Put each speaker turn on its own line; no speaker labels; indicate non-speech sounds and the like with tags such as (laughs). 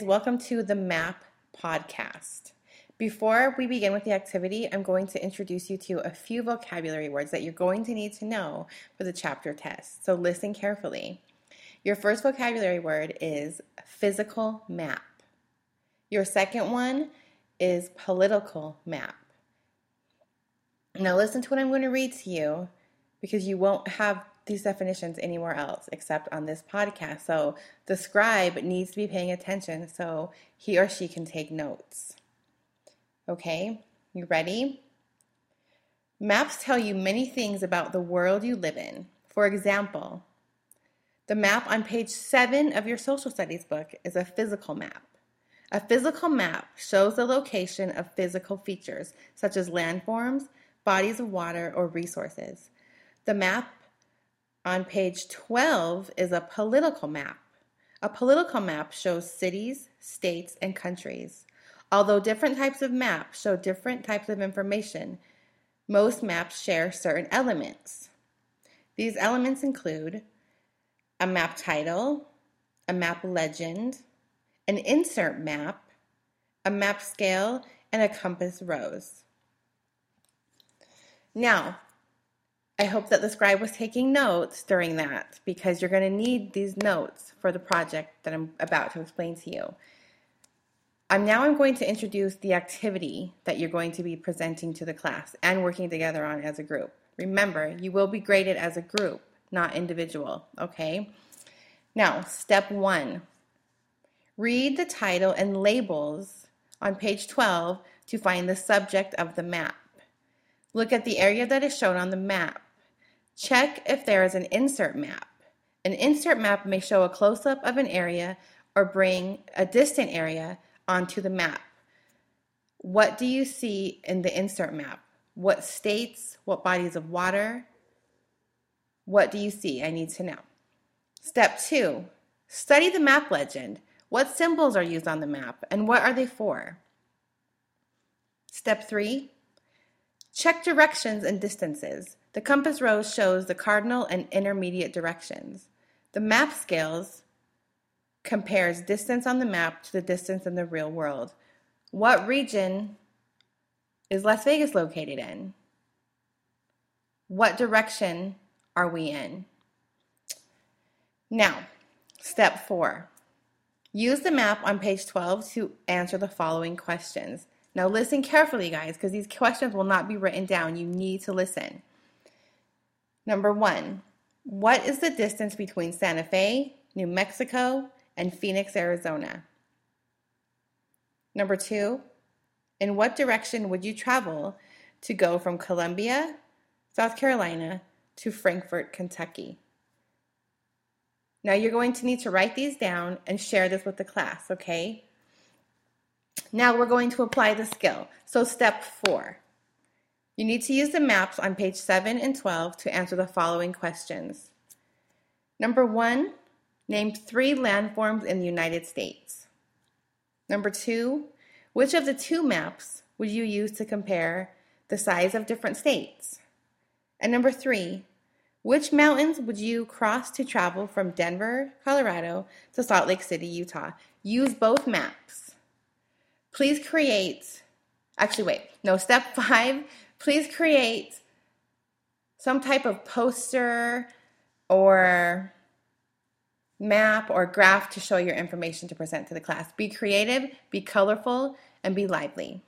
Welcome to the MAP podcast. Before we begin with the activity, I'm going to introduce you to a few vocabulary words that you're going to need to know for the chapter test. So listen carefully. Your first vocabulary word is physical map. Your second one is political map. Now listen to what I'm going to read to you because you won't have these definitions anywhere else except on this podcast. So the scribe needs to be paying attention so he or she can take notes. Okay, you ready? Maps tell you many things about the world you live in. For example, the map on page seven of your social studies book is a physical map. A physical map shows the location of physical features such as landforms, bodies of water, or resources. The map on page 12 is a political map. A political map shows cities, states, and countries. Although different types of maps show different types of information, most maps share certain elements. These elements include a map title, a map legend, an insert map, a map scale, and a compass rose. Now, I hope that the scribe was taking notes during that because you're going to need these notes for the project that I'm about to explain to you. I'm now I'm going to introduce the activity that you're going to be presenting to the class and working together on as a group. Remember, you will be graded as a group, not individual, okay? Now, step one. Read the title and labels on page 12 to find the subject of the map. Look at the area that is shown on the map. Check if there is an insert map. An insert map may show a close up of an area or bring a distant area onto the map. What do you see in the insert map? What states, what bodies of water? What do you see? I need to know. Step two, study the map legend. What symbols are used on the map and what are they for? Step three, check directions and distances. The compass rose shows the cardinal and intermediate directions. The map scales compares distance on the map to the distance in the real world. What region is Las Vegas located in? What direction are we in? Now, step four. Use the map on page 12 to answer the following questions. Now, listen carefully, guys, because these questions will not be written down. You need to listen. Number one, what is the distance between Santa Fe, New Mexico, and Phoenix, Arizona? Number two, in what direction would you travel to go from Columbia, South Carolina, to Frankfort, Kentucky? Now you're going to need to write these down and share this with the class, okay? Now we're going to apply the skill. So, step four you need to use the maps on page 7 and 12 to answer the following questions. Number one, name three landforms in the United States. Number two, which of the two maps would you use to compare the size of different states? And number three, which mountains would you cross to travel from Denver, Colorado to Salt Lake City, Utah? Use both maps. Please create, actually, wait, no, step (laughs) five, please create some type of poster or map or graph to show your information to present to the class. Be creative, be colorful, and be lively.